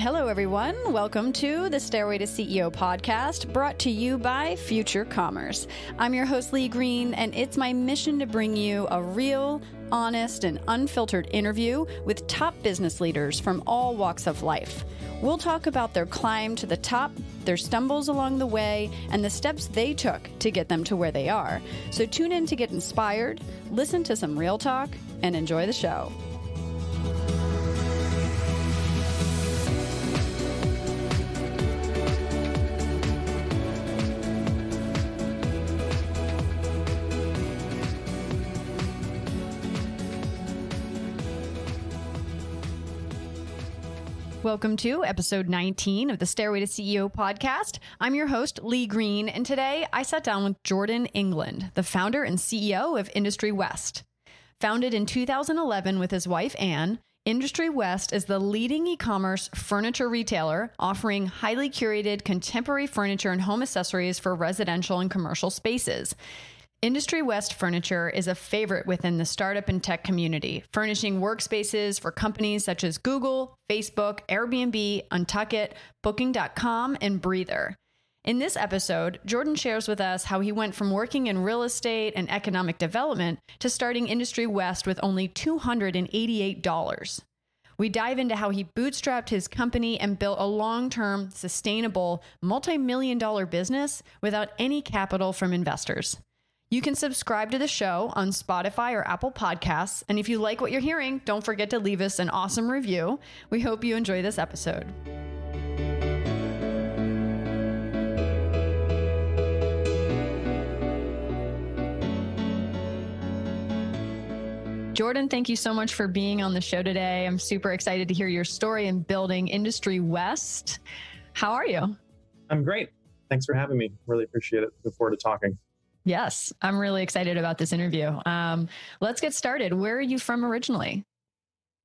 Hello, everyone. Welcome to the Stairway to CEO podcast brought to you by Future Commerce. I'm your host, Lee Green, and it's my mission to bring you a real, honest, and unfiltered interview with top business leaders from all walks of life. We'll talk about their climb to the top, their stumbles along the way, and the steps they took to get them to where they are. So tune in to get inspired, listen to some real talk, and enjoy the show. Welcome to episode 19 of the Stairway to CEO podcast. I'm your host, Lee Green, and today I sat down with Jordan England, the founder and CEO of Industry West. Founded in 2011 with his wife, Anne, Industry West is the leading e commerce furniture retailer offering highly curated contemporary furniture and home accessories for residential and commercial spaces. Industry West Furniture is a favorite within the startup and tech community, furnishing workspaces for companies such as Google, Facebook, Airbnb, Untuckit, Booking.com, and Breather. In this episode, Jordan shares with us how he went from working in real estate and economic development to starting Industry West with only $288. We dive into how he bootstrapped his company and built a long term, sustainable, multi million dollar business without any capital from investors. You can subscribe to the show on Spotify or Apple Podcasts. And if you like what you're hearing, don't forget to leave us an awesome review. We hope you enjoy this episode. Jordan, thank you so much for being on the show today. I'm super excited to hear your story in building Industry West. How are you? I'm great. Thanks for having me. Really appreciate it. Look forward to talking. Yes, I'm really excited about this interview. Um, let's get started. Where are you from originally?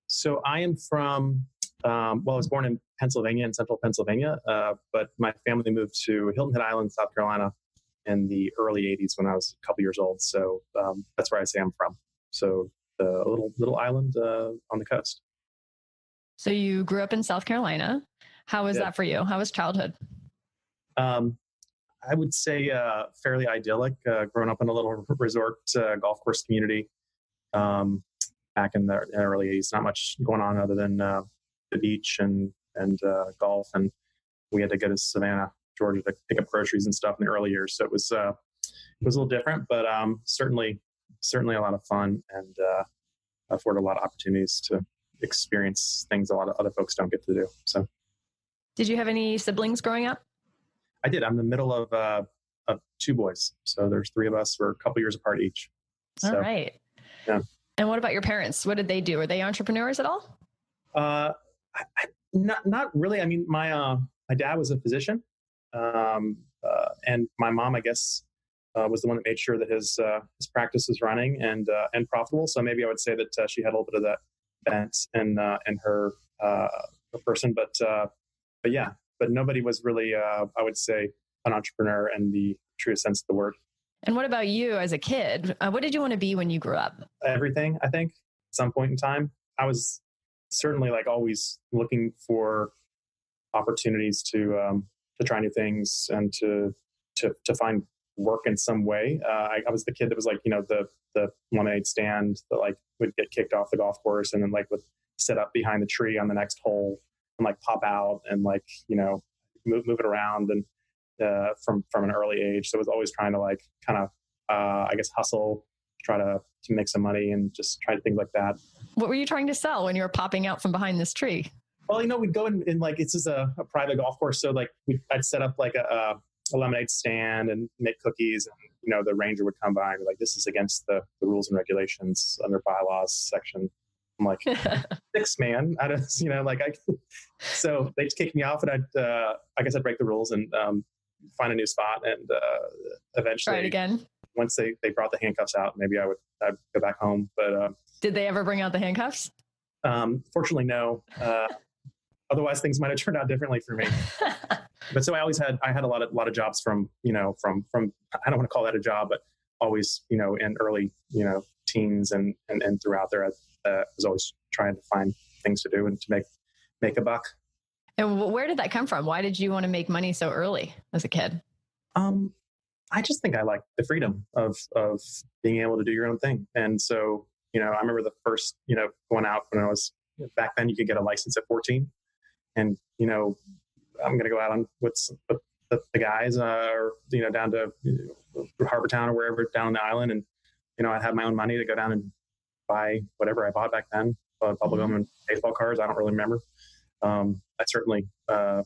So I am from, um, well, I was born in Pennsylvania, in central Pennsylvania, uh, but my family moved to Hilton Head Island, South Carolina in the early 80s when I was a couple years old. So um, that's where I say I'm from. So the little, little island uh, on the coast. So you grew up in South Carolina. How was yeah. that for you? How was childhood? Um, I would say uh, fairly idyllic. Uh, growing up in a little resort uh, golf course community um, back in the early '80s, not much going on other than uh, the beach and and uh, golf, and we had to go to Savannah, Georgia, to pick up groceries and stuff in the early years. So it was uh, it was a little different, but um, certainly certainly a lot of fun and afforded a lot of opportunities to experience things a lot of other folks don't get to do. So, did you have any siblings growing up? I did. I'm the middle of uh, of two boys, so there's three of us. We're a couple years apart each. So, all right. Yeah. And what about your parents? What did they do? Are they entrepreneurs at all? Uh, I, not not really. I mean, my uh, my dad was a physician, um, uh, and my mom, I guess, uh, was the one that made sure that his uh, his practice was running and uh, and profitable. So maybe I would say that uh, she had a little bit of that bent in uh, in her uh, person. But uh, but yeah, but nobody was really, uh, I would say, an entrepreneur in the truest sense of the word. And what about you as a kid? Uh, what did you want to be when you grew up? Everything, I think, at some point in time. I was certainly like always looking for opportunities to um, to try new things and to to to find work in some way. Uh, I, I, was the kid that was like, you know, the the lemonade stand that like would get kicked off the golf course and then like would sit up behind the tree on the next hole and like pop out and like you know move, move it around and uh, from from an early age. So I was always trying to like kind of uh, I guess hustle, try to to make some money and just try to things like that. What were you trying to sell when you were popping out from behind this tree? Well, you know, we'd go in, in like it's just a, a, private golf course, so like I'd set up like a, a, lemonade stand and make cookies, and you know the ranger would come by and be like, "This is against the, the rules and regulations under bylaws section I'm like six man. I don't, you know, like I. So they just kicked me off, and I'd, uh, I guess I'd break the rules and um, find a new spot, and uh, eventually, try it again. Once they they brought the handcuffs out, maybe I would I'd go back home. But um, did they ever bring out the handcuffs? Um, fortunately, no. Uh, otherwise, things might have turned out differently for me. but so I always had I had a lot of lot of jobs from you know from from I don't want to call that a job, but always you know in early you know teens and and, and throughout there uh, was always trying to find things to do and to make make a buck. And where did that come from? Why did you want to make money so early as a kid? Um, I just think I like the freedom of of being able to do your own thing. And so, you know, I remember the first, you know, going out when I was back then. You could get a license at 14, and you know, I'm going to go out on with, with the, the, guys, uh, or you know, down to Harbour Town or wherever down the island, and you know, I'd have my own money to go down and buy whatever I bought back then, uh, bubblegum mm-hmm. and baseball cards. I don't really remember. Um, I certainly uh,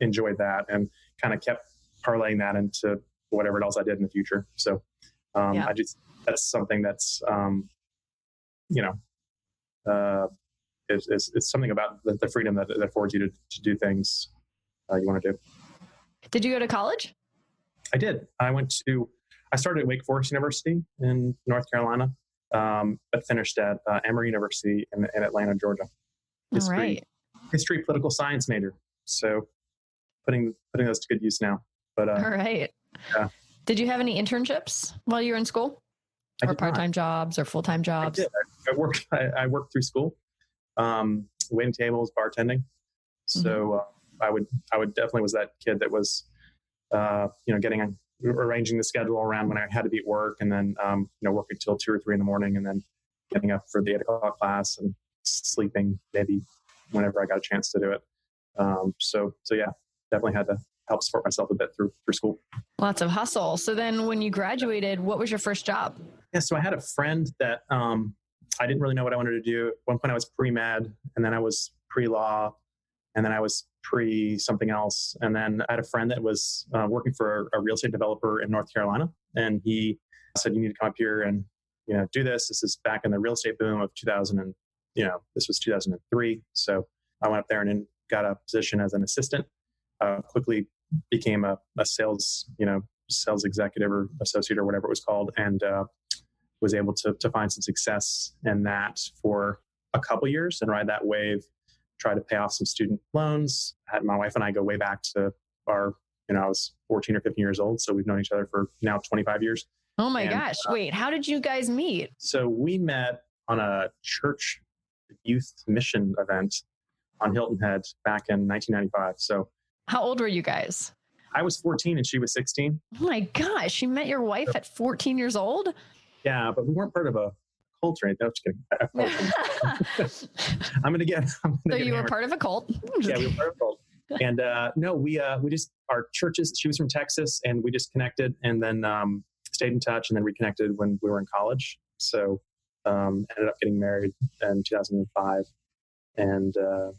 enjoyed that and kind of kept parlaying that into whatever else I did in the future. So um, yeah. I just that's something that's um, you know uh, is, is, is something about the, the freedom that, that, affords you to, to do things uh, you want to do. Did you go to college? I did. I went to I started at Wake Forest University in North Carolina, um, but finished at uh, Emory University in, in Atlanta, Georgia. History, All right. history, political science major. So putting putting those to good use now. But uh, all right. Yeah. Did you have any internships while you were in school, or part time jobs, or full time jobs? I, did. I, I worked. I, I, worked through school, um, waiting tables, bartending. So mm-hmm. uh, I would I would definitely was that kid that was, uh, you know, getting arranging the schedule around when I had to be at work, and then um, you know working till two or three in the morning, and then getting up for the eight o'clock class and sleeping maybe whenever I got a chance to do it. Um, so so yeah, definitely had to help support myself a bit through through school. Lots of hustle. So then, when you graduated, what was your first job? Yeah, so I had a friend that um, I didn't really know what I wanted to do. At one point, I was pre med, and then I was pre law, and then I was pre something else. And then I had a friend that was uh, working for a, a, real estate developer in North Carolina, and he said, "You need to come up here and you know do this." This is back in the real estate boom of 2000, and you know this was 2003. So I went up there and got a position as an assistant. Uh, quickly became a, a sales, you know, sales executive or associate or whatever it was called, and uh, was able to to find some success in that for a couple years and ride that wave. Try to pay off some student loans. Had my wife and I go way back to our, you know, I was 14 or 15 years old, so we've known each other for now 25 years. Oh my and, gosh! Uh, Wait, how did you guys meet? So we met on a church youth mission event on Hilton Head back in 1995. So how old were you guys? I was 14 and she was 16. Oh my gosh, you met your wife at 14 years old? Yeah, but we weren't part of a cult right? No, just kidding. I'm gonna get. I'm so you were part of a cult? yeah, we were part of a cult. And uh, no, we uh, we just our churches. She was from Texas, and we just connected, and then um, stayed in touch, and then reconnected when we were in college. So um, ended up getting married in 2005, and uh,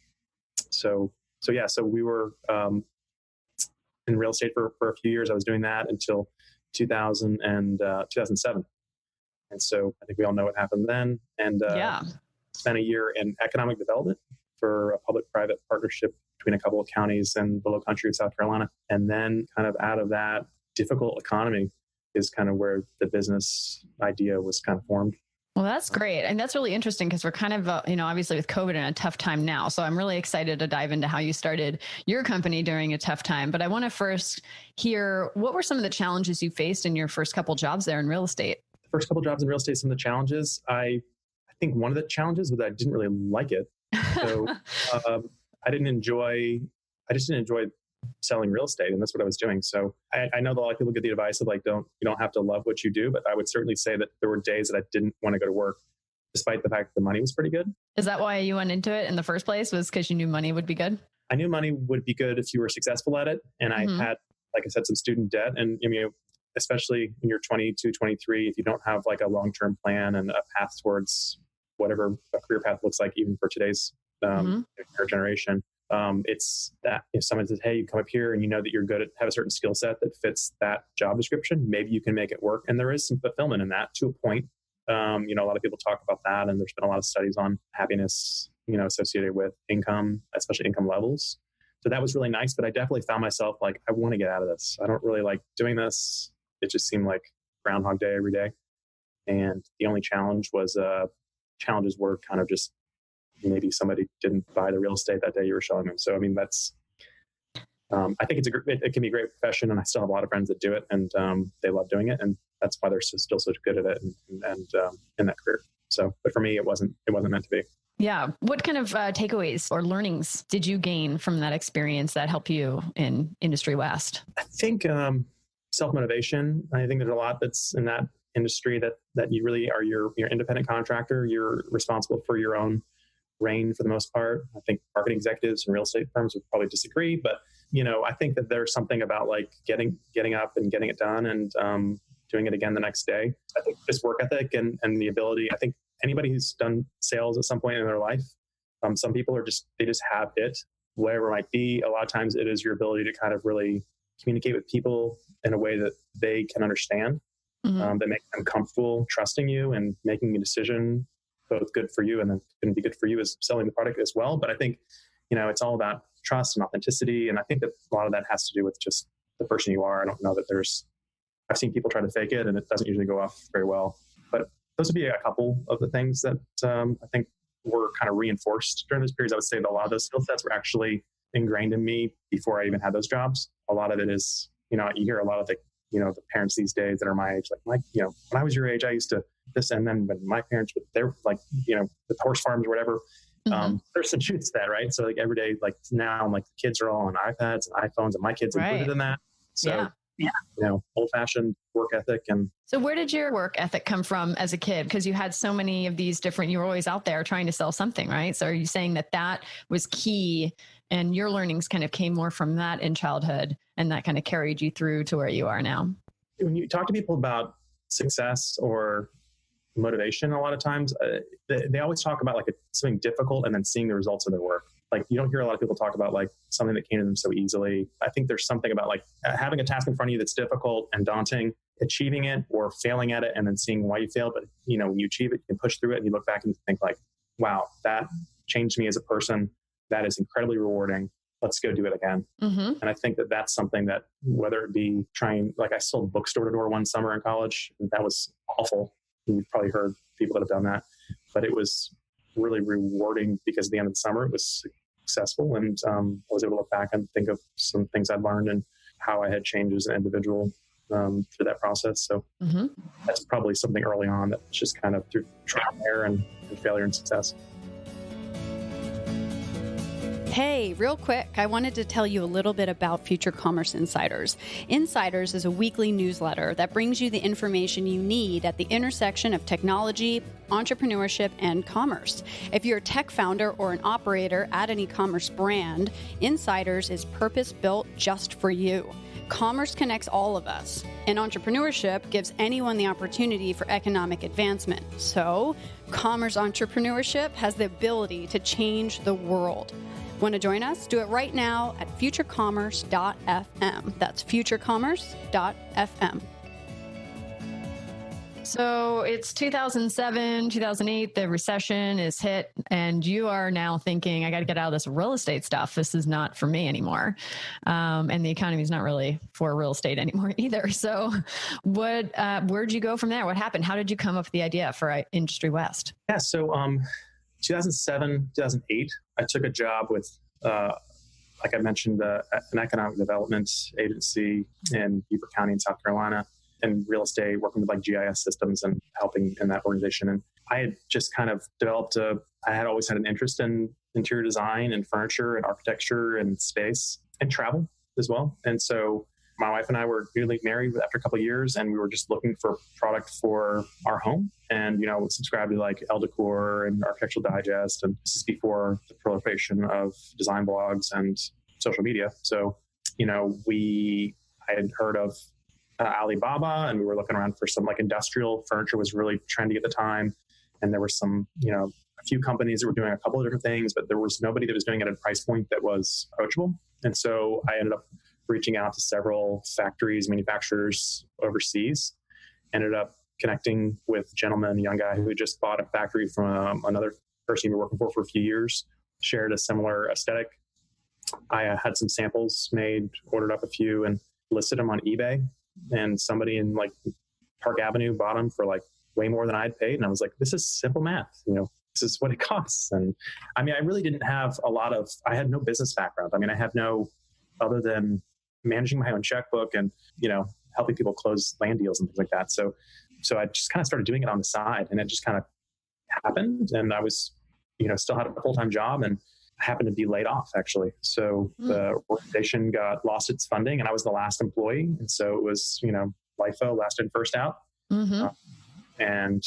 so so yeah, so we were um, in real estate for, for a few years. I was doing that until 2000 and uh, 2007. And so I think we all know what happened then. And uh, yeah. spent a year in economic development for a public-private partnership between a couple of counties in the low country of South Carolina. And then kind of out of that difficult economy is kind of where the business idea was kind of formed. Well, that's great. And that's really interesting because we're kind of, uh, you know, obviously with COVID in a tough time now. So I'm really excited to dive into how you started your company during a tough time. But I want to first hear what were some of the challenges you faced in your first couple jobs there in real estate? The first couple jobs in real estate, some of the challenges, I, I think one of the challenges was that I didn't really like it. So um, I didn't enjoy, I just didn't enjoy selling real estate and that's what i was doing so I, I, know that a lot of people get the advice of like don't you don't have to love what you do but i would certainly say that there were days that i didn't want to go to work despite the fact that the money was pretty good is that why you went into it in the first place was because you knew money would be good i knew money would be good if you were successful at it and mm-hmm. i had like i said some student debt and I mean, especially when you're 22 23 if you don't have like a long-term plan and a path towards whatever a career path looks like even for today's um, mm-hmm. generation um, it's that if someone says, "Hey, you come up here and you know that you're good at have a certain skill set that fits that job description, maybe you can make it work." And there is some fulfillment in that to a point. Um, you know, a lot of people talk about that, and there's been a lot of studies on happiness, you know, associated with income, especially income levels. So that was really nice. But I definitely found myself like, I want to get out of this. I don't really like doing this. It just seemed like Groundhog Day every day. And the only challenge was, uh, challenges were kind of just maybe somebody didn't buy the real estate that day you were showing them. So, I mean, that's, um, I think it's a, it, it, can be a great profession and I still have a lot of friends that do it and um, they love doing it. And that's why they're still so good at it and, and um, in that career. So, but for me, it wasn't, it wasn't meant to be. Yeah. What kind of uh, takeaways or learnings did you gain from that experience that helped you in Industry West? I think um, self motivation. I think there's a lot that's in that industry that that you really are your your independent contractor. You're responsible for your own reign for the most part. I think marketing executives and real estate firms would probably disagree, but you know, I think that there's something about like getting getting up and getting it done and um, doing it again the next day. I think this work ethic and and the ability. I think anybody who's done sales at some point in their life, um, some people are just they just have it, whatever it might be. A lot of times, it is your ability to kind of really communicate with people in a way that they can understand, mm-hmm. um, that make them comfortable trusting you and making a decision, both good for you and then going to be good for you as selling the product as well. But I think you know it's all about trust and authenticity, and I think that a lot of that has to do with just the person you are. I don't know that there's I've seen people try to fake it and it doesn't usually go off very well. But those would be a couple of the things that um, I think were kind of reinforced during those periods. I would say that a lot of those skill sets were actually ingrained in me before I even had those jobs. A lot of it is, you know, you hear a lot of the, you know, the parents these days that are my age, like my, you know, when I was your age, I used to this, and then when my parents, but they're like, you know, the horse farms or whatever. Mm-hmm. Um, there's some truth to that, right? So like every day, like now, I'm like the kids are all on iPads and iPhones, and my kids right. included in that. So yeah yeah. you know, old fashioned work ethic. And so, where did your work ethic come from as a kid? Because you had so many of these different, you were always out there trying to sell something, right? So, are you saying that that was key and your learnings kind of came more from that in childhood and that kind of carried you through to where you are now? When you talk to people about success or motivation, a lot of times uh, they, they, always talk about like a, something difficult and then seeing the results of their work. Like you don't hear a lot of people talk about like something that came to them so easily. I think there's something about like having a task in front of you that's difficult and daunting achieving it or failing at it and then seeing why you failed but you know when you achieve it you can push through it and you look back and you think like wow that changed me as a person that is incredibly rewarding let's go do it again mm-hmm. and i think that that's something that whether it be trying like i sold bookstore to door one summer in college that was awful you've probably heard people that have done that but it was really rewarding because at the end of the summer it was successful and um, I was able to look back and think of some things I'd learned and how I had changed as an individual um, through that process. So mm-hmm. that's probably something early on that's just kind of through trial and error and, and failure and success. Hey, real quick, I wanted to tell you a little bit about Future Commerce Insiders. Insiders is a weekly newsletter that brings you the information you need at the intersection of technology, entrepreneurship, and commerce. If you're a tech founder or an operator at an e commerce brand, Insiders is purpose built just for you. Commerce connects all of us, and entrepreneurship gives anyone the opportunity for economic advancement. So, commerce entrepreneurship has the ability to change the world. Want to join us? Do it right now at futurecommerce.fm. That's futurecommerce.fm. So it's 2007, 2008, the recession is hit, and you are now thinking, I got to get out of this real estate stuff. This is not for me anymore. Um, and the economy is not really for real estate anymore either. So, what, uh, where'd you go from there? What happened? How did you come up with the idea for uh, Industry West? Yeah. So, um, 2007, 2008, I took a job with, uh, like I mentioned, uh, an economic development agency in Beaufort County in South Carolina and real estate, working with like GIS systems and helping in that organization. And I had just kind of developed a, I had always had an interest in interior design and furniture and architecture and space and travel as well. And so my wife and I were newly married after a couple of years, and we were just looking for product for our home. And you know, subscribed to like Elle Decor and Architectural Digest, and this is before the proliferation of design blogs and social media. So, you know, we I had heard of uh, Alibaba, and we were looking around for some like industrial furniture was really trendy at the time, and there were some, you know, a few companies that were doing a couple of different things, but there was nobody that was doing it at a price point that was approachable. And so I ended up reaching out to several factories, manufacturers overseas. Ended up connecting with a gentleman, a young guy who had just bought a factory from um, another person he was working for for a few years, shared a similar aesthetic. I uh, had some samples made, ordered up a few, and listed them on eBay. And somebody in like Park Avenue bought them for like way more than I'd paid. And I was like, this is simple math. You know, this is what it costs. And I mean, I really didn't have a lot of, I had no business background. I mean, I have no, other than managing my own checkbook and you know helping people close land deals and things like that. So so I just kind of started doing it on the side, and it just kind of happened. And I was you know, still had a full time job and happened to be laid off actually. So mm. the organization got lost its funding, and I was the last employee, and so it was you know LIFO, last in, first out. Mm-hmm. Uh, and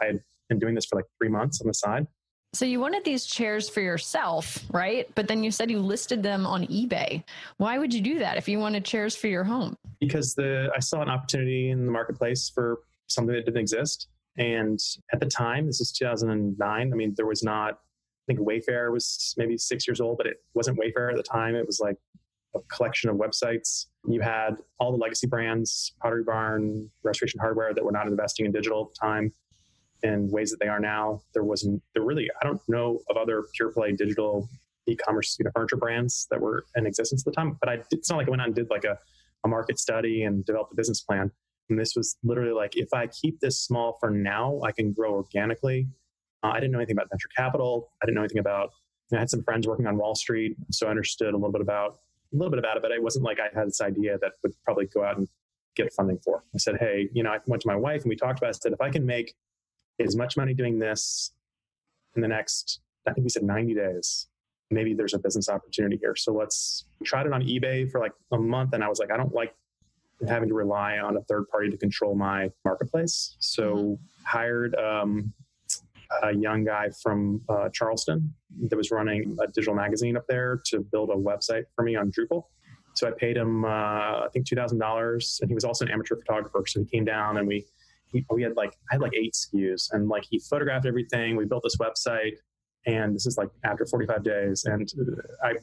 I had been doing this for like three months on the side. So you wanted these chairs for yourself, right? But then you said you listed them on eBay. Why would you do that if you wanted chairs for your home? Because the I saw an opportunity in the marketplace for something that didn't exist. And at the time, this is 2009. I mean, there was not. I think Wayfair was maybe six years old, but it wasn't Wayfair at the time. It was like a collection of websites. You had all the legacy brands, Pottery Barn, Restoration Hardware, that were not investing in digital at the time in ways that they are now. There wasn't, there really, I don't know of other pure play digital e-commerce you know, furniture brands that were in existence at the time. But I, it's not like I went out and did like a, a market study and developed a business plan. And this was literally like, if I keep this small for now, I can grow organically. Uh, I didn't know anything about venture capital. I didn't know anything about. You know, I had some friends working on Wall Street, so I understood a little bit about a little bit about it. But it wasn't like I had this idea that would probably go out and get funding for. I said, hey, you know, I went to my wife and we talked about. It. I said, if I can make as much money doing this in the next, I think we said 90 days. Maybe there's a business opportunity here. So let's try it on eBay for like a month. And I was like, I don't like having to rely on a third party to control my marketplace. So mm-hmm. hired um, a young guy from uh, Charleston that was running a digital magazine up there to build a website for me on Drupal. So I paid him, uh, I think, two thousand dollars, and he was also an amateur photographer. So he came down and we he, we had like I had like eight SKUs, and like he photographed everything. We built this website, and this is like after 45 days, and I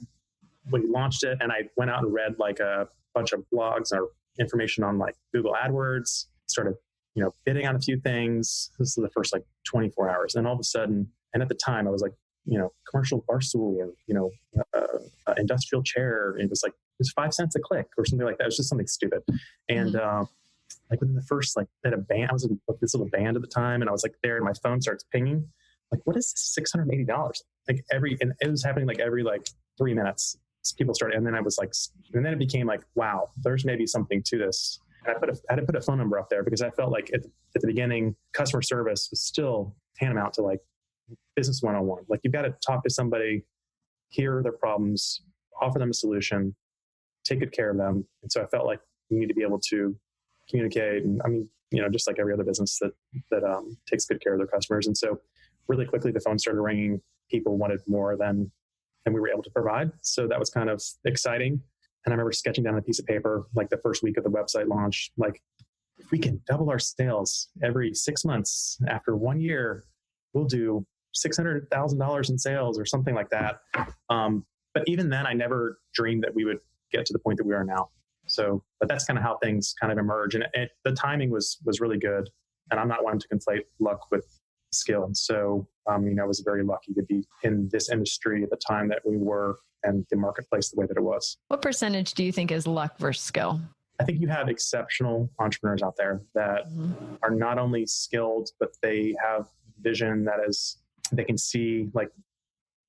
we launched it, and I went out and read like a bunch of blogs or information on like Google AdWords. Started you know bidding on a few things. This is the first like 24 hours, and all of a sudden, and at the time I was like you know commercial bar stool or you know uh, uh, industrial chair. And it was like it was five cents a click or something like that. It was just something stupid, and. Mm-hmm. Uh, like within the first like bit of band, I was in this little band at the time, and I was like there, and my phone starts pinging. Like, what is six hundred eighty dollars? Like every, and it was happening like every like three minutes. People started, and then I was like, and then it became like, wow, there's maybe something to this. And I put a, I had to put a phone number up there because I felt like at, at the beginning, customer service was still tantamount to like business 101. Like you've got to talk to somebody, hear their problems, offer them a solution, take good care of them. And so I felt like you need to be able to communicate. And I mean, you know, just like every other business that that um, takes good care of their customers. And so, really quickly, the phone started ringing. People wanted more than than we were able to provide. So that was kind of exciting. And I remember sketching down a piece of paper like the first week of the website launch, like if we can double our sales every six months after one year, we'll do six hundred thousand dollars in sales or something like that. Um, but even then, I never dreamed that we would get to the point that we are now. So, but that's kind of how things kind of emerge, and it, the timing was was really good. And I'm not wanting to conflate luck with skill. And so, um, you know, I was very lucky to be in this industry at the time that we were, and the marketplace the way that it was. What percentage do you think is luck versus skill? I think you have exceptional entrepreneurs out there that mm-hmm. are not only skilled, but they have vision that is they can see like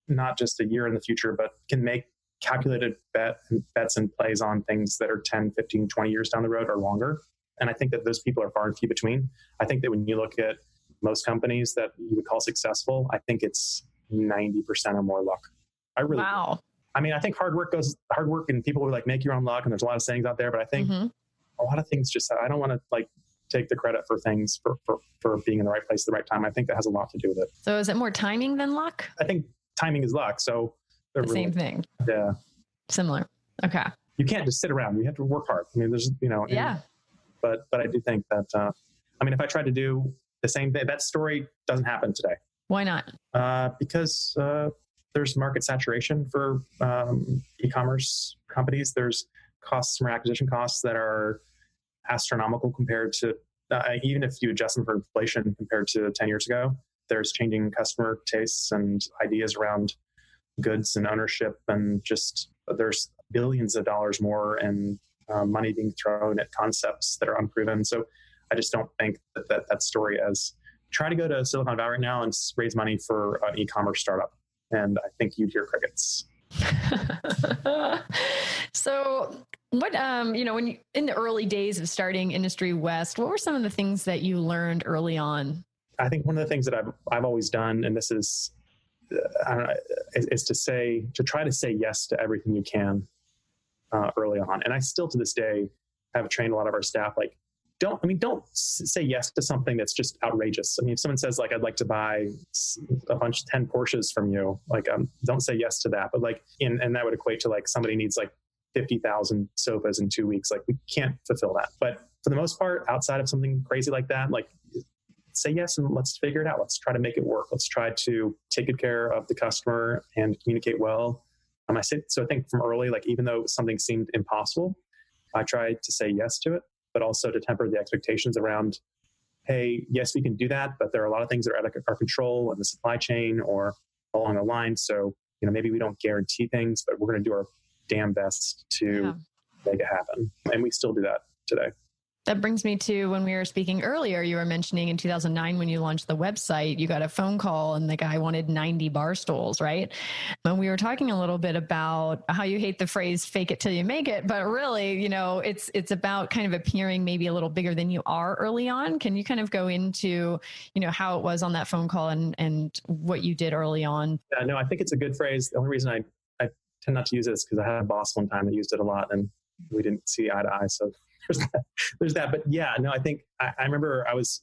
not just a year in the future, but can make calculated bet bets and plays on things that are 10, 15, 20 years down the road or longer. And I think that those people are far and few between. I think that when you look at most companies that you would call successful, I think it's 90% or more luck. I really Wow. Do. I mean, I think hard work goes hard work and people will like make your own luck and there's a lot of sayings out there, but I think mm-hmm. a lot of things just I don't want to like take the credit for things for, for for being in the right place at the right time. I think that has a lot to do with it. So is it more timing than luck? I think timing is luck. So the same thing. Yeah. Similar. Okay. You can't just sit around. You have to work hard. I mean, there's, you know, yeah. And, but, but I do think that, uh, I mean, if I tried to do the same thing, that story doesn't happen today. Why not? Uh, because, uh, there's market saturation for um, e-commerce companies. There's customer acquisition costs that are astronomical compared to uh, even if you adjust them for inflation compared to 10 years ago. There's changing customer tastes and ideas around goods and ownership, and just there's billions of dollars more and uh, money being thrown at concepts that are unproven. So I just don't think that that, that story as try to go to Silicon Valley right now and raise money for an e-commerce startup, and I think you'd hear crickets. so what um you know when you in the early days of starting industry west what were some of the things that you learned early on i think one of the things that i've i've always done and this is know, is, is to say to try to say yes to everything you can uh, early on. And I still to this day have trained a lot of our staff like don't i mean don't say yes to something that's just outrageous. I mean if someone says like i'd like to buy a bunch 10 porsches from you like um, don't say yes to that. But like in, and that would equate to like somebody needs like 50000 sofas in two weeks. Like we can't fulfill that. But for the most part outside of something crazy like that like say yes and let's figure it out let's try to make it work let's try to take good care of the customer and communicate well um, I say, so I think from early, like even though something seemed impossible, I tried to say yes to it, but also to temper the expectations around, hey, yes, we can do that, but there are a lot of things that are out of our control in the supply chain or along the line. So, you know, maybe we don't guarantee things, but we're going to do our damn best to yeah. make it happen. And we still do that today. That brings me to when we were speaking earlier, you were mentioning in 2009 when you launched the website, you got a phone call and the guy wanted 90 bar stools, right? And we were talking a little bit about how you hate the phrase fake it till you make it, but really, you know, it's it's about kind of appearing maybe a little bigger than you are early on. Can you kind of go into, you know, how it was on that phone call and and what you did early on? Yeah, no, I think it's a good phrase. The only reason I I tend not to use it is because I had a boss one time that used it a lot and we didn't see eye to eye. So there's that, there's that. But yeah, no, I think I, I remember I was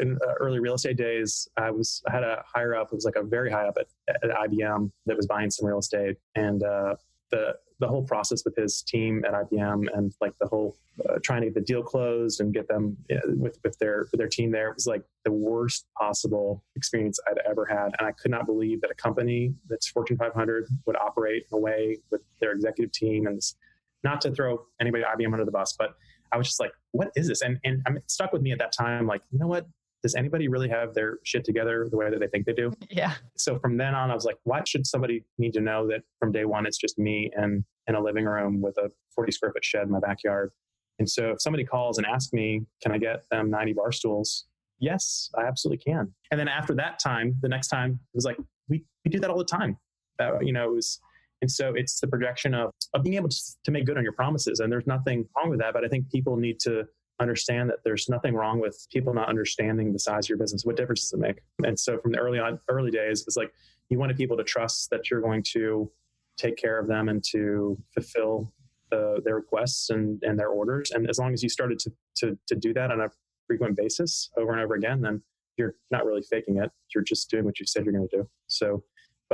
in uh, early real estate days. I was I had a higher up. It was like a very high up at, at IBM that was buying some real estate, and uh, the the whole process with his team at IBM and like the whole uh, trying to get the deal closed and get them uh, with with their with their team there was like the worst possible experience I'd ever had, and I could not believe that a company that's Fortune 500 would operate in a way with their executive team and this not to throw anybody IBM under the bus, but I was just like, what is this? And and I'm stuck with me at that time. Like, you know what? Does anybody really have their shit together the way that they think they do? Yeah. So from then on, I was like, why should somebody need to know that from day one it's just me and in a living room with a 40 square foot shed in my backyard? And so if somebody calls and asks me, can I get them 90 bar stools? Yes, I absolutely can. And then after that time, the next time it was like, we, we do that all the time. Uh, you know, it was and so it's the projection of, of being able to, to make good on your promises. And there's nothing wrong with that. But I think people need to understand that there's nothing wrong with people not understanding the size of your business. What difference does it make? And so from the early on, early days, it's like you wanted people to trust that you're going to take care of them and to fulfill the, their requests and, and their orders. And as long as you started to, to, to do that on a frequent basis over and over again, then you're not really faking it. You're just doing what you said you're going to do. So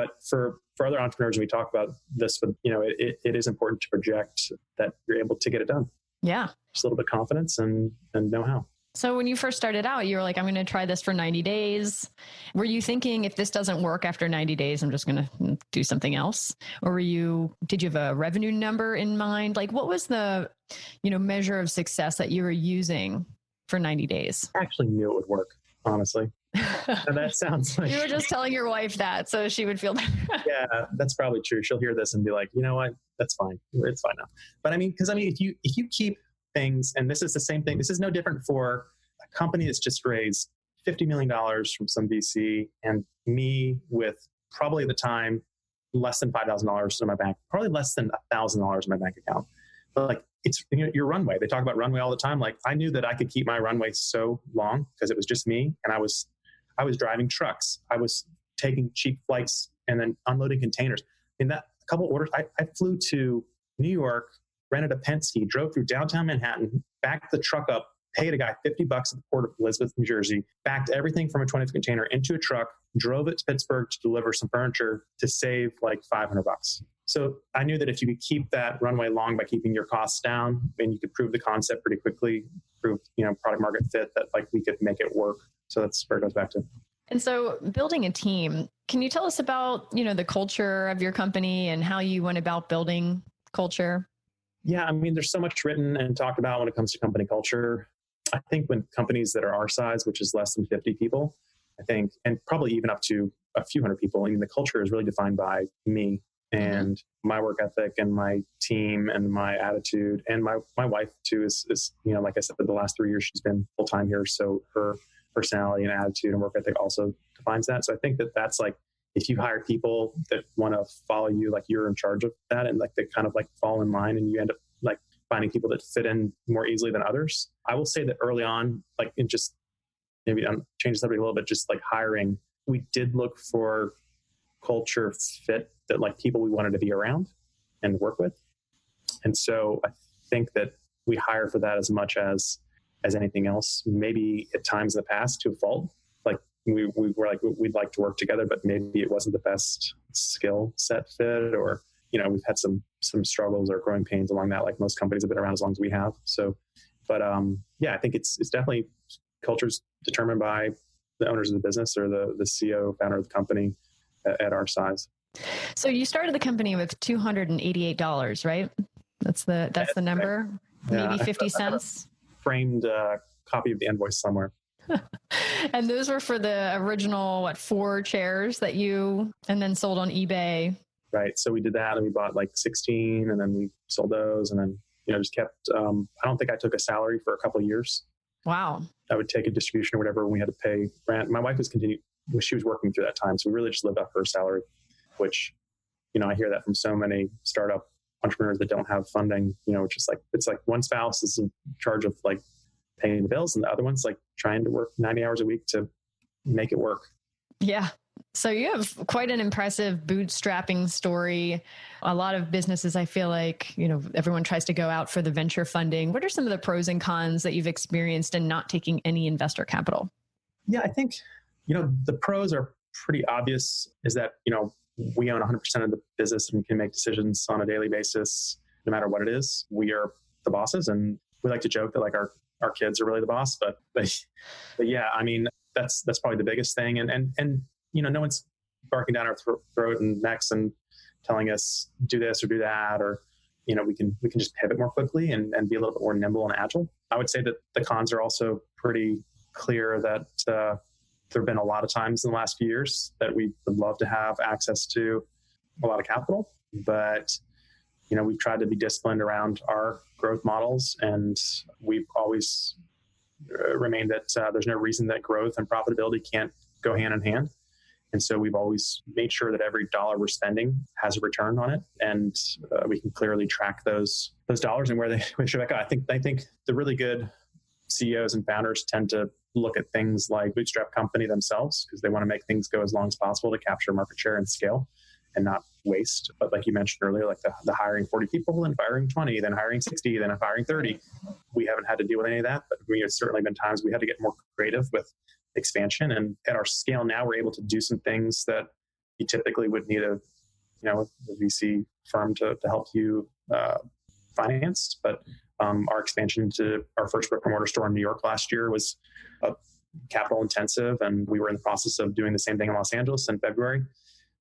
but for for other entrepreneurs, we talk about this, but you know, it, it is important to project that you're able to get it done. Yeah, just a little bit of confidence and and know how. So when you first started out, you were like, I'm going to try this for 90 days. Were you thinking if this doesn't work after 90 days, I'm just going to do something else? Or were you, did you have a revenue number in mind? Like what was the, you know, measure of success that you were using for 90 days? I actually knew it would work, honestly and that sounds like you were just telling your wife that so she would feel better. yeah that's probably true she'll hear this and be like you know what that's fine it's fine now but i mean because i mean if you if you keep things and this is the same thing this is no different for a company that's just raised 50 million dollars from some vc and me with probably at the time less than $5000 in my bank probably less than $1000 in my bank account but like it's you know, your runway. They talk about runway all the time. Like I knew that I could keep my runway so long because it was just me and I was I was driving trucks. I was taking cheap flights and then unloading containers. In that couple orders, I, I flew to New York, rented a Penske, drove through downtown Manhattan, backed the truck up, paid a guy 50 bucks at the port of Elizabeth, New Jersey, backed everything from a 20 foot container into a truck, drove it to Pittsburgh to deliver some furniture to save like 500 bucks. So I knew that if you could keep that runway long by keeping your costs down and you could prove the concept pretty quickly, prove, you know, product market fit that like we could make it work so that's where it goes back to. And so building a team, can you tell us about, you know, the culture of your company and how you went about building culture? Yeah, I mean, there's so much written and talked about when it comes to company culture. I think when companies that are our size, which is less than 50 people, I think, and probably even up to a few hundred people, I mean, the culture is really defined by me. And mm-hmm. my work ethic and my team and my attitude. And my, my wife, too, is, is, you know, like I said, the last three years she's been full time here. So her personality and attitude and work ethic also defines that. So I think that that's like if you hire people that want to follow you, like you're in charge of that, and like they kind of like fall in line, and you end up like finding people that fit in more easily than others. I will say that early on, like in just maybe I'm change the subject a little bit, just like hiring, we did look for culture fit that like people we wanted to be around and work with. And so I think that we hire for that as much as as anything else. Maybe at times in the past to a fault, like we, we were like we'd like to work together, but maybe it wasn't the best skill set fit, or you know we've had some some struggles or growing pains along that. Like most companies have been around as long as we have. So, but um, yeah, I think it's it's definitely culture's determined by the owners of the business or the the CEO founder of the company at, at our size. So you started the company with two hundred and eighty eight dollars, right? That's the that's the number. Yeah. Maybe fifty cents. Framed uh, copy of the invoice somewhere. and those were for the original what four chairs that you and then sold on eBay. Right. So we did that and we bought like 16 and then we sold those and then you know just kept um, I don't think I took a salary for a couple years. Wow. I would take a distribution or whatever when we had to pay rent. My wife was continuing she was working through that time. So we really just lived off her salary, which, you know, I hear that from so many startup entrepreneurs that don't have funding, you know, which is like, it's like one spouse is in charge of like paying the bills and the other one's like trying to work 90 hours a week to make it work. Yeah. So you have quite an impressive bootstrapping story. A lot of businesses, I feel like, you know, everyone tries to go out for the venture funding. What are some of the pros and cons that you've experienced in not taking any investor capital? Yeah, I think, you know, the pros are pretty obvious is that, you know, we own 100% of the business and can make decisions on a daily basis, no matter what it is. We are the bosses, and we like to joke that like our our kids are really the boss. But but, but yeah, I mean that's that's probably the biggest thing. And and and you know, no one's barking down our throat and necks and telling us do this or do that or you know we can we can just pivot more quickly and, and be a little bit more nimble and agile i would say that the cons are also pretty clear that uh, there have been a lot of times in the last few years that we would love to have access to a lot of capital, but you know we've tried to be disciplined around our growth models, and we've always uh, remained that uh, there's no reason that growth and profitability can't go hand in hand. And so we've always made sure that every dollar we're spending has a return on it, and uh, we can clearly track those those dollars and where they, where they should go. I think I think the really good CEOs and founders tend to look at things like bootstrap company themselves because they want to make things go as long as possible to capture market share and scale and not waste. But like you mentioned earlier, like the, the hiring 40 people and firing 20, then hiring 60, then hiring 30. We haven't had to deal with any of that, but we have certainly been times we had to get more creative with expansion. And at our scale now, we're able to do some things that you typically would need a, you know, a VC firm to, to help you uh, finance. But um, our expansion to our first brick and mortar store in New York last year was uh, capital intensive, and we were in the process of doing the same thing in Los Angeles in February.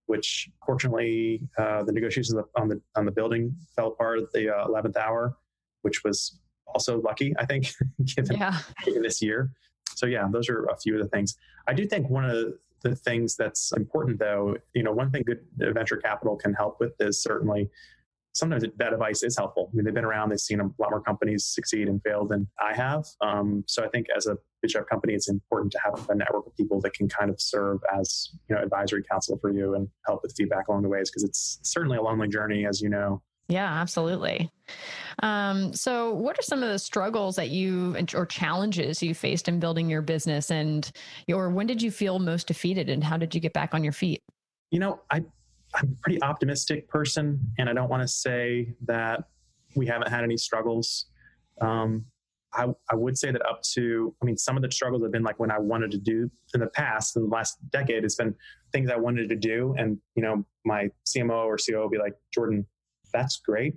Which fortunately, uh, the negotiations on the on the building fell apart at the uh, eleventh hour, which was also lucky, I think, given, yeah. given this year. So yeah, those are a few of the things. I do think one of the things that's important, though, you know, one thing good venture capital can help with is certainly sometimes that advice is helpful. I mean, they've been around, they've seen a lot more companies succeed and fail than I have. Um, so I think as a bootstrap company, it's important to have a network of people that can kind of serve as you know advisory council for you and help with feedback along the ways because it's certainly a lonely journey, as you know. Yeah, absolutely. Um, so, what are some of the struggles that you or challenges you faced in building your business, and or when did you feel most defeated, and how did you get back on your feet? You know, I I'm a pretty optimistic person, and I don't want to say that we haven't had any struggles. Um, I, I would say that up to, I mean, some of the struggles have been like when I wanted to do in the past, in the last decade, it's been things I wanted to do. And, you know, my CMO or CEO will be like, Jordan, that's great.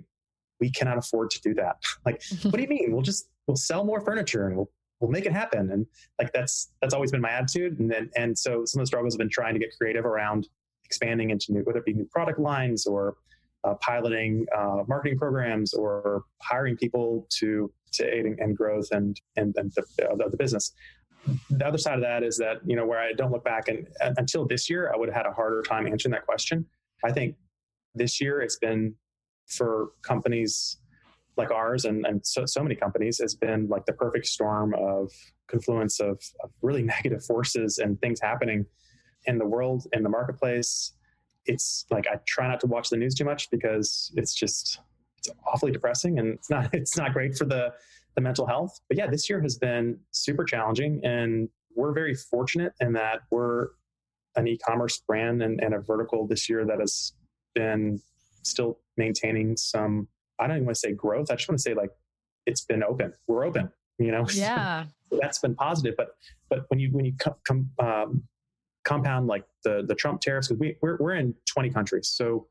We cannot afford to do that. like, what do you mean? We'll just, we'll sell more furniture and we'll, we'll make it happen. And like, that's, that's always been my attitude. And then, and so some of the struggles have been trying to get creative around expanding into new, whether it be new product lines or uh, piloting uh, marketing programs or hiring people to to aid in, growth and and, and the, uh, the business. The other side of that is that you know where I don't look back and until this year I would have had a harder time answering that question. I think this year it's been for companies like ours and, and so, so many companies has been like the perfect storm of confluence of, of really negative forces and things happening in the world in the marketplace. It's like i try not to watch the news too much because it's just it's awfully depressing and it's not it's not great for the the mental health. But yeah this year has been super challenging and we're very fortunate in that we're an e-commerce brand and, and a vertical this year that has been still maintaining some i don't even want to say growth i just want to say like it's been open. We're open you know? Yeah. So that's been positive but but when you when you come com, um, compound like the the trump tariffs because we we're, we're in 20 countries so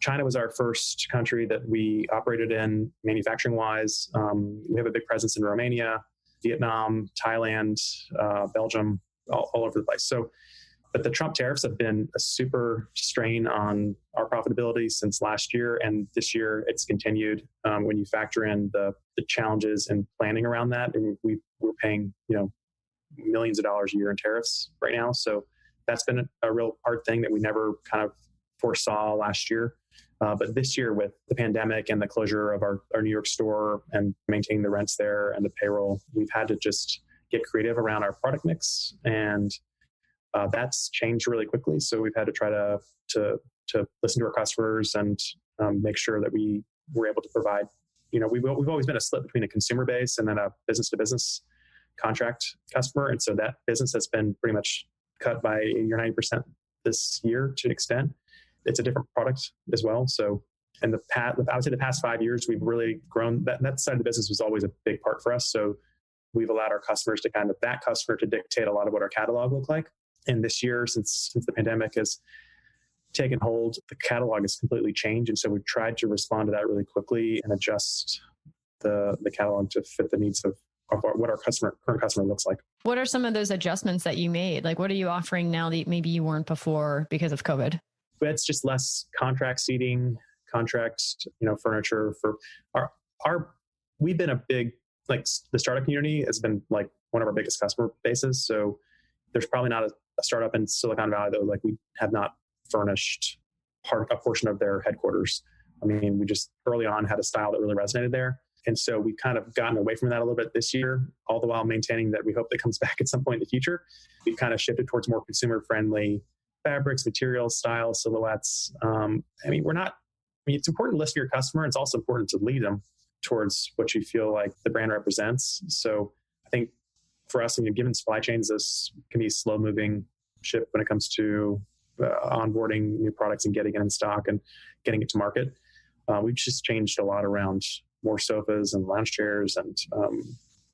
china was our first country that we operated in manufacturing wise um, we have a big presence in romania vietnam thailand uh, belgium all, all over the place so but the Trump tariffs have been a super strain on our profitability since last year, and this year it's continued. Um, when you factor in the the challenges and planning around that, and we we're paying you know millions of dollars a year in tariffs right now. So that's been a, real hard thing that we never kind of foresaw last year. Uh, but this year, with the pandemic and the closure of our, our New York store and maintaining the rents there and the payroll, we've had to just get creative around our product mix and uh, that's changed really quickly. So we've had to try to to to listen to our customers and um, make sure that we were able to provide. You know, we've we've always been a split between a consumer base and then a business to business contract customer, and so that business has been pretty much cut by eighty or ninety percent this year to an extent. It's a different product as well. So, and the past, I would say the past five years, we've really grown. That that side of the business was always a big part for us. So, we've allowed our customers to kind of that customer to dictate a lot of what our catalog look like and this year since since the pandemic has taken hold the catalog has completely changed and so we've tried to respond to that really quickly and adjust the the catalog to fit the needs of, of what our customer current customer looks like what are some of those adjustments that you made like what are you offering now that maybe you weren't before because of covid it's just less contract seating contract you know furniture for our our we've been a big like the startup community has been like one of our biggest customer bases so there's probably not a, a startup in Silicon Valley that like we have not furnished part a portion of their headquarters. I mean, we just early on had a style that really resonated there. And so we've kind of gotten away from that a little bit this year, all the while maintaining that we hope that comes back at some point in the future. We've kind of shifted towards more consumer friendly fabrics, materials, styles, silhouettes. Um, I mean, we're not, I mean, it's important to listen to your customer. It's also important to lead them towards what you feel like the brand represents. So I think for us, and given supply chains, this can be slow moving ship when it comes to uh, onboarding new products and getting it in stock and getting it to market. Uh, we've just changed a lot around more sofas and lounge chairs and um,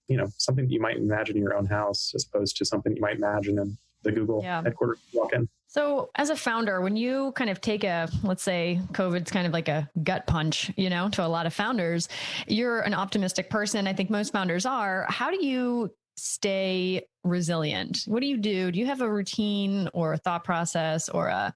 you know something that you might imagine in your own house as opposed to something you might imagine in the Google yeah. headquarters walk in. So, as a founder, when you kind of take a, let's say, COVID's kind of like a gut punch, you know, to a lot of founders, you're an optimistic person. I think most founders are. How do you stay resilient? What do you do? Do you have a routine or a thought process or a,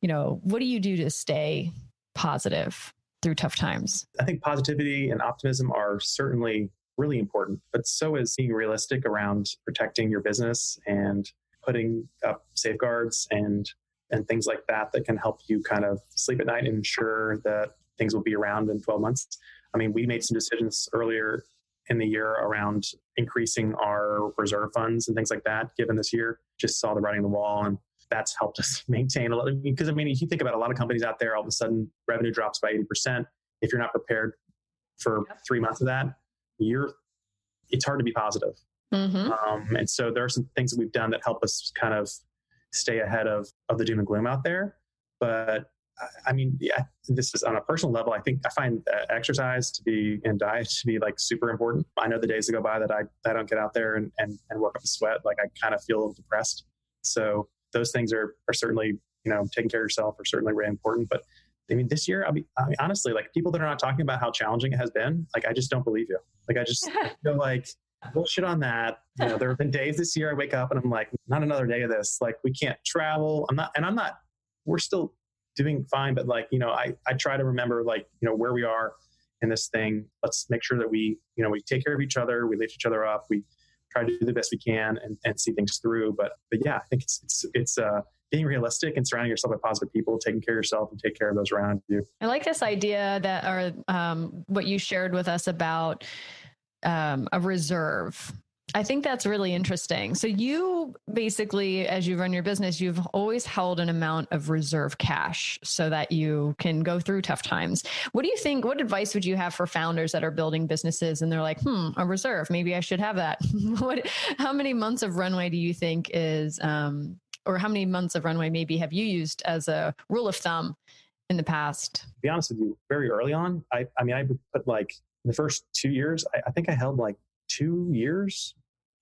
you know, what do you do to stay positive through tough times? I think positivity and optimism are certainly really important, but so is being realistic around protecting your business and putting up safeguards and and things like that that can help you kind of sleep at night and ensure that things will be around in 12 months. I mean, we made some decisions earlier in the year around increasing our reserve funds and things like that, given this year. Just saw the writing on the wall and that's helped us maintain a lot. Because I mean, if you think about a lot of companies out there, all of a sudden revenue drops by 80%. If you're not prepared for three months of that, you're, it's hard to be positive. Mm-hmm. Um, and so there are some things that we've done that help us kind of stay ahead of, of the doom and gloom out there. But I mean, yeah, this is on a personal level. I think I find exercise to be and diet to be like super important. I know the days that go by that I, I don't get out there and, and, and work up a sweat, like I kind of feel a little depressed. So those things are, are certainly, you know, taking care of yourself are certainly really important. But I mean, this year, I'll be I mean, honestly, like people that are not talking about how challenging it has been, like I just don't believe you. Like I just feel like bullshit on that. You know, there have been days this year I wake up and I'm like, not another day of this. Like we can't travel. I'm not, and I'm not, we're still doing fine. But like, you know, I, I try to remember like, you know, where we are in this thing. Let's make sure that we, you know, we take care of each other, we lift each other up, we try to do the best we can and, and see things through. But but yeah, I think it's it's it's uh being realistic and surrounding yourself with positive people, taking care of yourself and take care of those around you. I like this idea that or um, what you shared with us about um, a reserve I think that's really interesting. So you basically, as you run your business, you've always held an amount of reserve cash so that you can go through tough times. What do you think? What advice would you have for founders that are building businesses and they're like, hmm, a reserve, maybe I should have that. what, how many months of runway do you think is, um, or how many months of runway maybe have you used as a rule of thumb in the past? To be honest with you, very early on, I, I mean, I would put like the first two years, I, I think I held like two years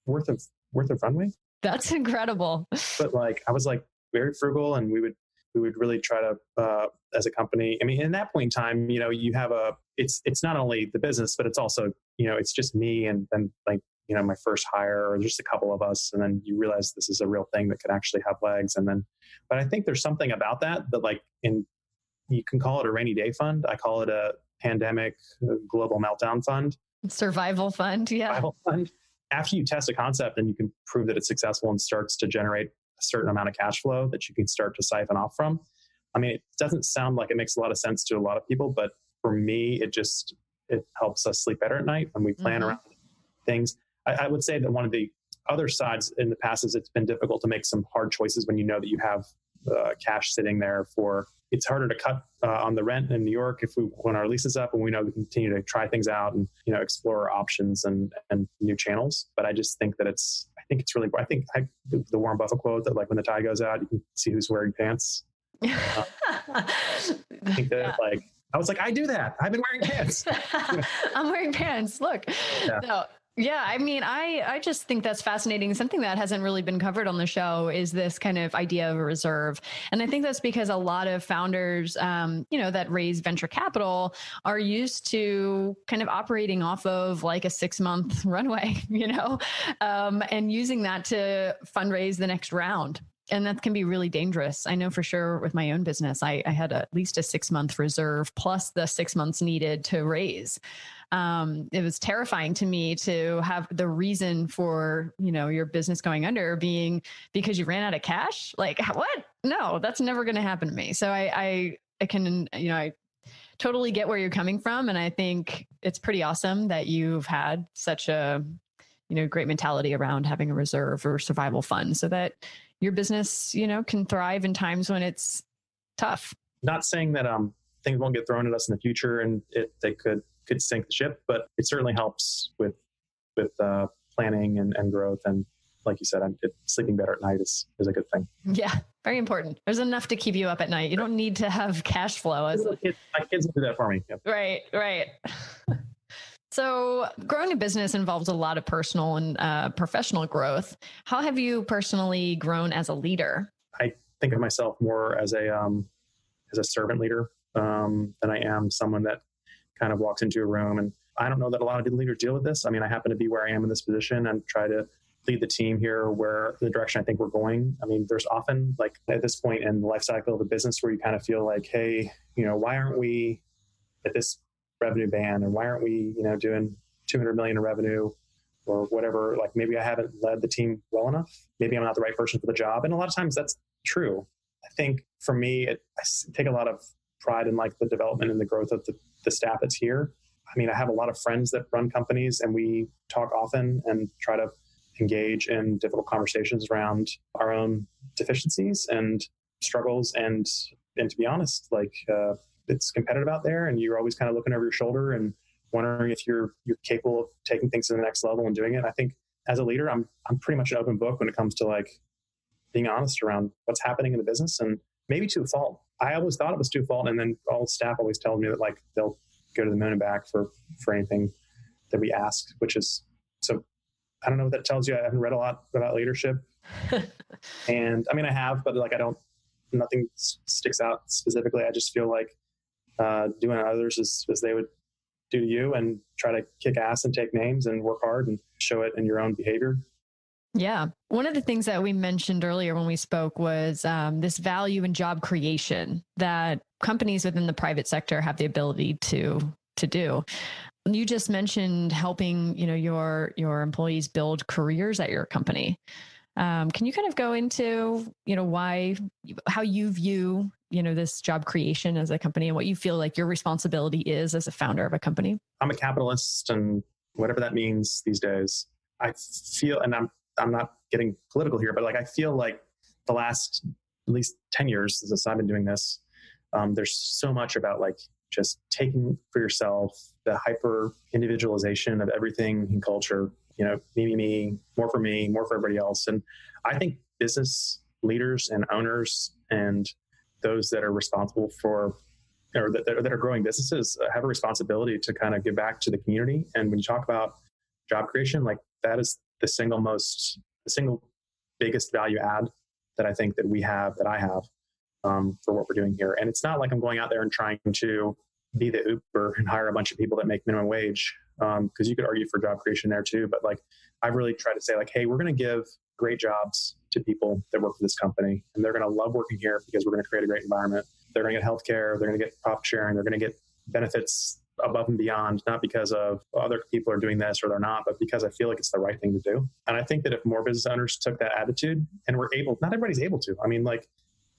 worth of worth of runway. That's incredible. But like, I was like very frugal, and we would we would really try to uh, as a company. I mean, in that point in time, you know, you have a it's it's not only the business, but it's also you know, it's just me and then like you know my first hire or just a couple of us and then you realize this is a real thing that could actually have legs and then but i think there's something about that that like in you can call it a rainy day fund i call it a pandemic uh, global meltdown fund survival fund yeah survival fund after you test a concept and you can prove that it's successful and starts to generate a certain amount of cash flow that you can start to siphon off from i mean it doesn't sound like it makes a lot of sense to a lot of people but for me it just it helps us sleep better at night when we plan mm-hmm. around things I, I, would say that one of the other sides in the past is it's been difficult to make some hard choices when you know that you have uh, cash sitting there for it's harder to cut uh, on the rent in New York if we when our lease is up and we know we continue to try things out and you know explore options and and new channels. But I just think that it's I think it's really I think I, the Warren Buffett quote that like when the tide goes out you can see who's wearing pants. Uh, I think that yeah. like I was like I do that I've been wearing pants. I'm wearing pants. Look, yeah. no, yeah, I mean, I I just think that's fascinating. Something that hasn't really been covered on the show is this kind of idea of a reserve, and I think that's because a lot of founders, um, you know, that raise venture capital are used to kind of operating off of like a six month runway, you know, um, and using that to fundraise the next round and that can be really dangerous. I know for sure with my own business, I, I had at least a six month reserve plus the six months needed to raise um, it was terrifying to me to have the reason for you know your business going under being because you ran out of cash? Like what? No that's never going to happen to me. So I, I i can you know i totally get where you're coming from and i think it's pretty awesome that you've had such a you know great mentality around having a reserve or survival fund so that your business you know can thrive in times when it's tough. Not saying that um things won't get thrown at us in the future and it they could could sink the ship, but it certainly helps with with uh, planning and, and growth. And like you said, I'm, it, sleeping better at night is is a good thing. Yeah, very important. There's enough to keep you up at night. You don't need to have cash flow. As my kids, my kids do that for me. Yep. Right, right. So, growing a business involves a lot of personal and uh, professional growth. How have you personally grown as a leader? I think of myself more as a um, as a servant leader um, than I am someone that kind of walks into a room. And I don't know that a lot of leaders deal with this. I mean, I happen to be where I am in this position and try to lead the team here where the direction I think we're going. I mean, there's often like at this point in the life cycle of a business where you kind of feel like, hey, you know, why aren't we at this revenue band and why aren't we, you know, doing 200 million in revenue or whatever? Like maybe I haven't led the team well enough. Maybe I'm not the right person for the job. And a lot of times that's true. I think for me, it, I take a lot of pride in like the development and the growth of the the staff that's here. I mean, I have a lot of friends that run companies, and we talk often and try to engage in difficult conversations around our own deficiencies and struggles. And and to be honest, like uh, it's competitive out there, and you're always kind of looking over your shoulder and wondering if you're you're capable of taking things to the next level and doing it. I think as a leader, I'm I'm pretty much an open book when it comes to like being honest around what's happening in the business and maybe to a fault. I always thought it was a fault, and then all staff always tells me that like they'll go to the moon and back for for anything that we ask, which is so. I don't know what that tells you. I haven't read a lot about leadership, and I mean I have, but like I don't. Nothing sticks out specifically. I just feel like uh, doing others as, as they would do to you, and try to kick ass and take names and work hard and show it in your own behavior. Yeah. One of the things that we mentioned earlier when we spoke was um, this value and job creation that companies within the private sector have the ability to to do. You just mentioned helping, you know, your your employees build careers at your company. Um, can you kind of go into, you know, why, how you view, you know, this job creation as a company and what you feel like your responsibility is as a founder of a company? I'm a capitalist, and whatever that means these days. I feel, and I'm I'm not getting political here, but like I feel like the last at least 10 years since I've been doing this, um, there's so much about like just taking for yourself the hyper individualization of everything in culture, you know, me, me, me, more for me, more for everybody else. And I think business leaders and owners and those that are responsible for or that, that are growing businesses have a responsibility to kind of give back to the community. And when you talk about job creation, like that is the single most, the single biggest value add that I think that we have, that I have um, for what we're doing here. And it's not like I'm going out there and trying to be the Uber and hire a bunch of people that make minimum wage because um, you could argue for job creation there too. But like I've really tried to say like, hey, we're going to give great jobs to people that work for this company, and they're going to love working here because we're going to create a great environment. They're going to get health care, they're going to get profit sharing, they're going to get benefits above and beyond, not because of other people are doing this or they're not, but because I feel like it's the right thing to do. And I think that if more business owners took that attitude and were able, not everybody's able to. I mean, like,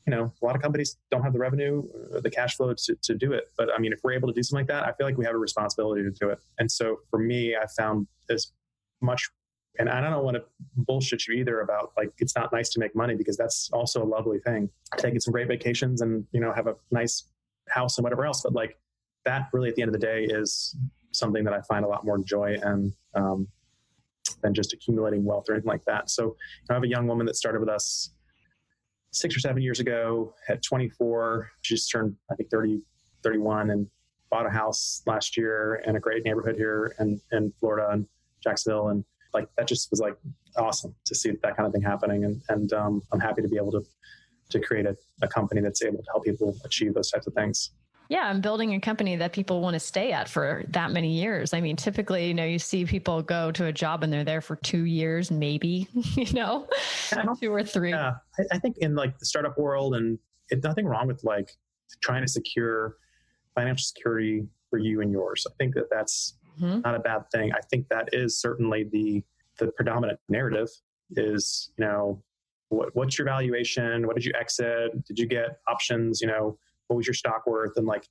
you know, a lot of companies don't have the revenue, uh, the cash flow to, to do it. But I mean, if we're able to do something like that, I feel like we have a responsibility to do it. And so for me, I found as much and I don't want to bullshit you either about like it's not nice to make money because that's also a lovely thing. Taking some great vacations and you know have a nice house and whatever else, but like that really at the end of the day is something that I find a lot more joy and um, than just accumulating wealth or anything like that. So I have a young woman that started with us six or seven years ago at 24. She just turned I think 30, 31 and bought a house last year in a great neighborhood here in, in Florida and Jacksonville and like that just was like awesome to see that kind of thing happening. And, and um, I'm happy to be able to, to create a, a company that's able to help people achieve those types of things. Yeah, I'm building a company that people want to stay at for that many years. I mean, typically, you know, you see people go to a job and they're there for two years, maybe, you know, two or three. Yeah, I, I, think in like the startup world, and it's nothing wrong with like trying to secure financial security for you and yours. I think that that's mm-hmm. not a bad thing. I think that is certainly the the predominant narrative is you know what, what's your valuation? What did you exit? Did you get options? You know, what was your stock worth? And like,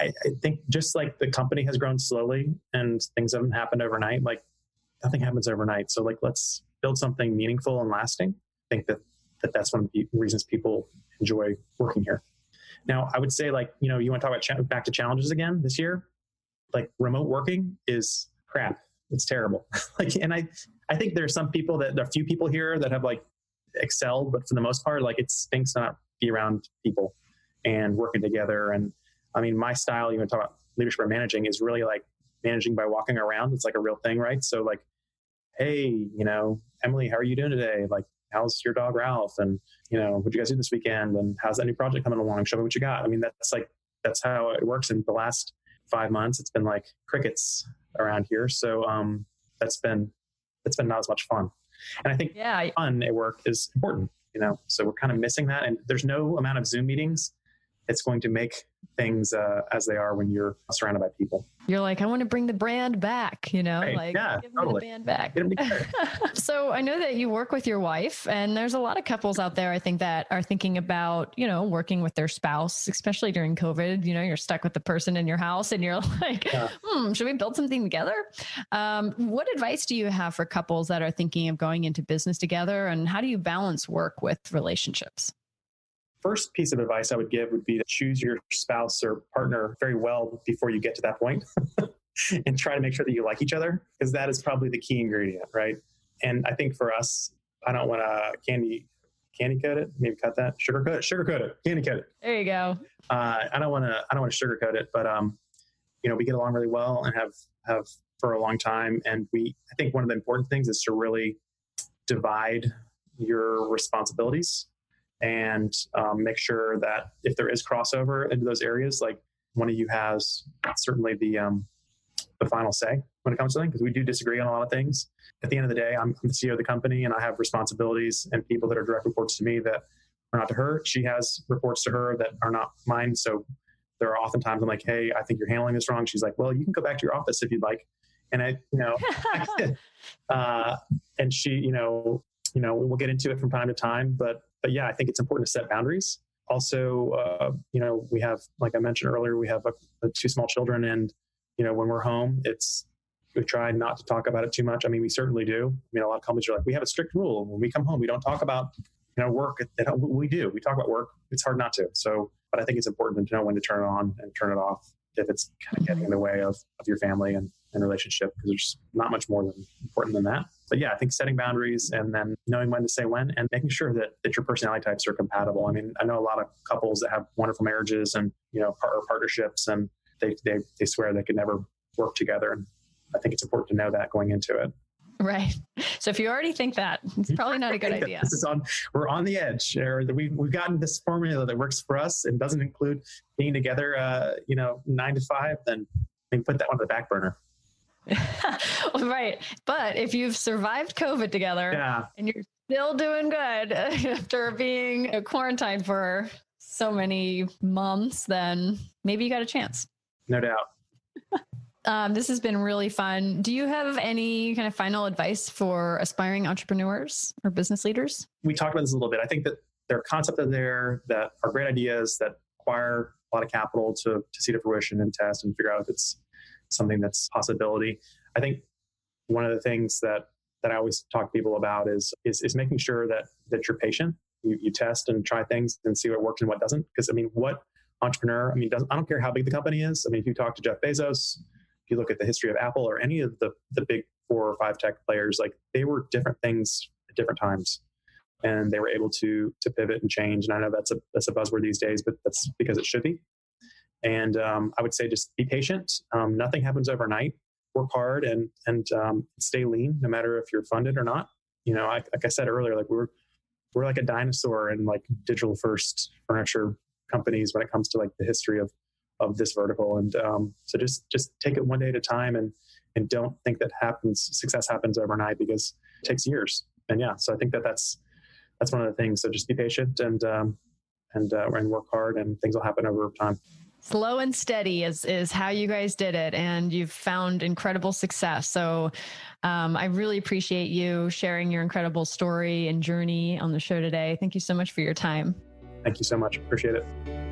I, I think just like the company has grown slowly and things haven't happened overnight. Like, nothing happens overnight. So like, let's build something meaningful and lasting. I think that, that that's one of the reasons people enjoy working here. Now, I would say like, you know, you want to talk about back to challenges again this year like remote working is crap. It's terrible. like, and I, I think there's some people that there are a few people here that have like excelled, but for the most part, like it stinks not be around people and working together. And I mean, my style, you know, talk about leadership and managing is really like managing by walking around. It's like a real thing, right? So like, hey, you know, Emily, how are you doing today? Like, how's your dog Ralph? And you know, what you guys do this weekend? And how's that new project coming along? Show me what you got. I mean, that's like that's how it works. In the last five months, it's been like crickets around here. So um, that's been it's been not as much fun. And I think yeah, fun at work is important. You know, so we're kind of missing that. And there's no amount of Zoom meetings it's going to make things uh, as they are when you're surrounded by people. You're like, I want to bring the brand back, you know, right. like yeah, give totally. the band back. so I know that you work with your wife and there's a lot of couples out there, I think that are thinking about, you know, working with their spouse, especially during COVID, you know, you're stuck with the person in your house and you're like, yeah. hmm, should we build something together? Um, what advice do you have for couples that are thinking of going into business together and how do you balance work with relationships? First piece of advice I would give would be to choose your spouse or partner very well before you get to that point and try to make sure that you like each other because that is probably the key ingredient, right? And I think for us, I don't want to candy candy coat it, maybe cut that, sugar coat it, sugar coat it, candy coat it. There you go. Uh, I don't want to I don't want to sugar coat it, but um, you know, we get along really well and have have for a long time. And we I think one of the important things is to really divide your responsibilities and um, make sure that if there is crossover into those areas, like one of you has certainly the um, the final say when it comes to things because we do disagree on a lot of things. At the end of the day, I'm, I'm, the CEO of the company and I have responsibilities and people that are direct reports to me that are not to her. She has reports to her that are not mine. So there are often times I'm like, hey, I think you're handling this wrong. She's like, well, you can go back to your office if you'd like. And I, you know, uh, and she, you know, you know, we'll get into it from time to time, but but yeah, I think it's important to set boundaries. Also, uh, you know, we have, like I mentioned earlier, we have a, a two small children, and you know, when we're home, it's we try not to talk about it too much. I mean, we certainly do. I mean, a lot of companies are like, we have a strict rule. When we come home, we don't talk about you know work. We do. We talk about work. It's hard not to. So, but I think it's important to know when to turn it on and turn it off if it's kind of getting in the way of, of your family and and relationship because there's not much more than important than that. But yeah, I think setting boundaries and then knowing when to say when and making sure that, that your personality types are compatible. I mean, I know a lot of couples that have wonderful marriages and, you know, par- partnerships and they, they, they swear they could never work together. And I think it's important to know that going into it. Right. So if you already think that, it's probably not a good idea. This is on. We're on the edge. Or we've, we've gotten this formula that works for us and doesn't include being together. Uh, you know, nine to five. Then we put that on the back burner. right. But if you've survived COVID together yeah. and you're still doing good after being quarantined for so many months, then maybe you got a chance. No doubt. Um, this has been really fun. Do you have any kind of final advice for aspiring entrepreneurs or business leaders? We talked about this a little bit. I think that there are concepts out there that are great ideas that require a lot of capital to, to see to fruition and test and figure out if it's something that's possibility. I think one of the things that that I always talk to people about is is, is making sure that that you're patient. You, you test and try things and see what works and what doesn't. Because I mean, what entrepreneur? I mean, I don't care how big the company is. I mean, if you talk to Jeff Bezos, if you look at the history of Apple or any of the the big four or five tech players, like they were different things at different times, and they were able to to pivot and change. And I know that's a that's a buzzword these days, but that's because it should be. And um, I would say just be patient. Um, nothing happens overnight. Work hard and and um, stay lean, no matter if you're funded or not. You know, I, like I said earlier, like we're we're like a dinosaur in like digital first furniture companies when it comes to like the history of of this vertical. And um, so just just take it one day at a time and and don't think that happens success happens overnight because it takes years. And yeah, so I think that that's that's one of the things. So just be patient and um, and uh, and work hard, and things will happen over time. Slow and steady is is how you guys did it, and you've found incredible success. So, um, I really appreciate you sharing your incredible story and journey on the show today. Thank you so much for your time. Thank you so much. Appreciate it.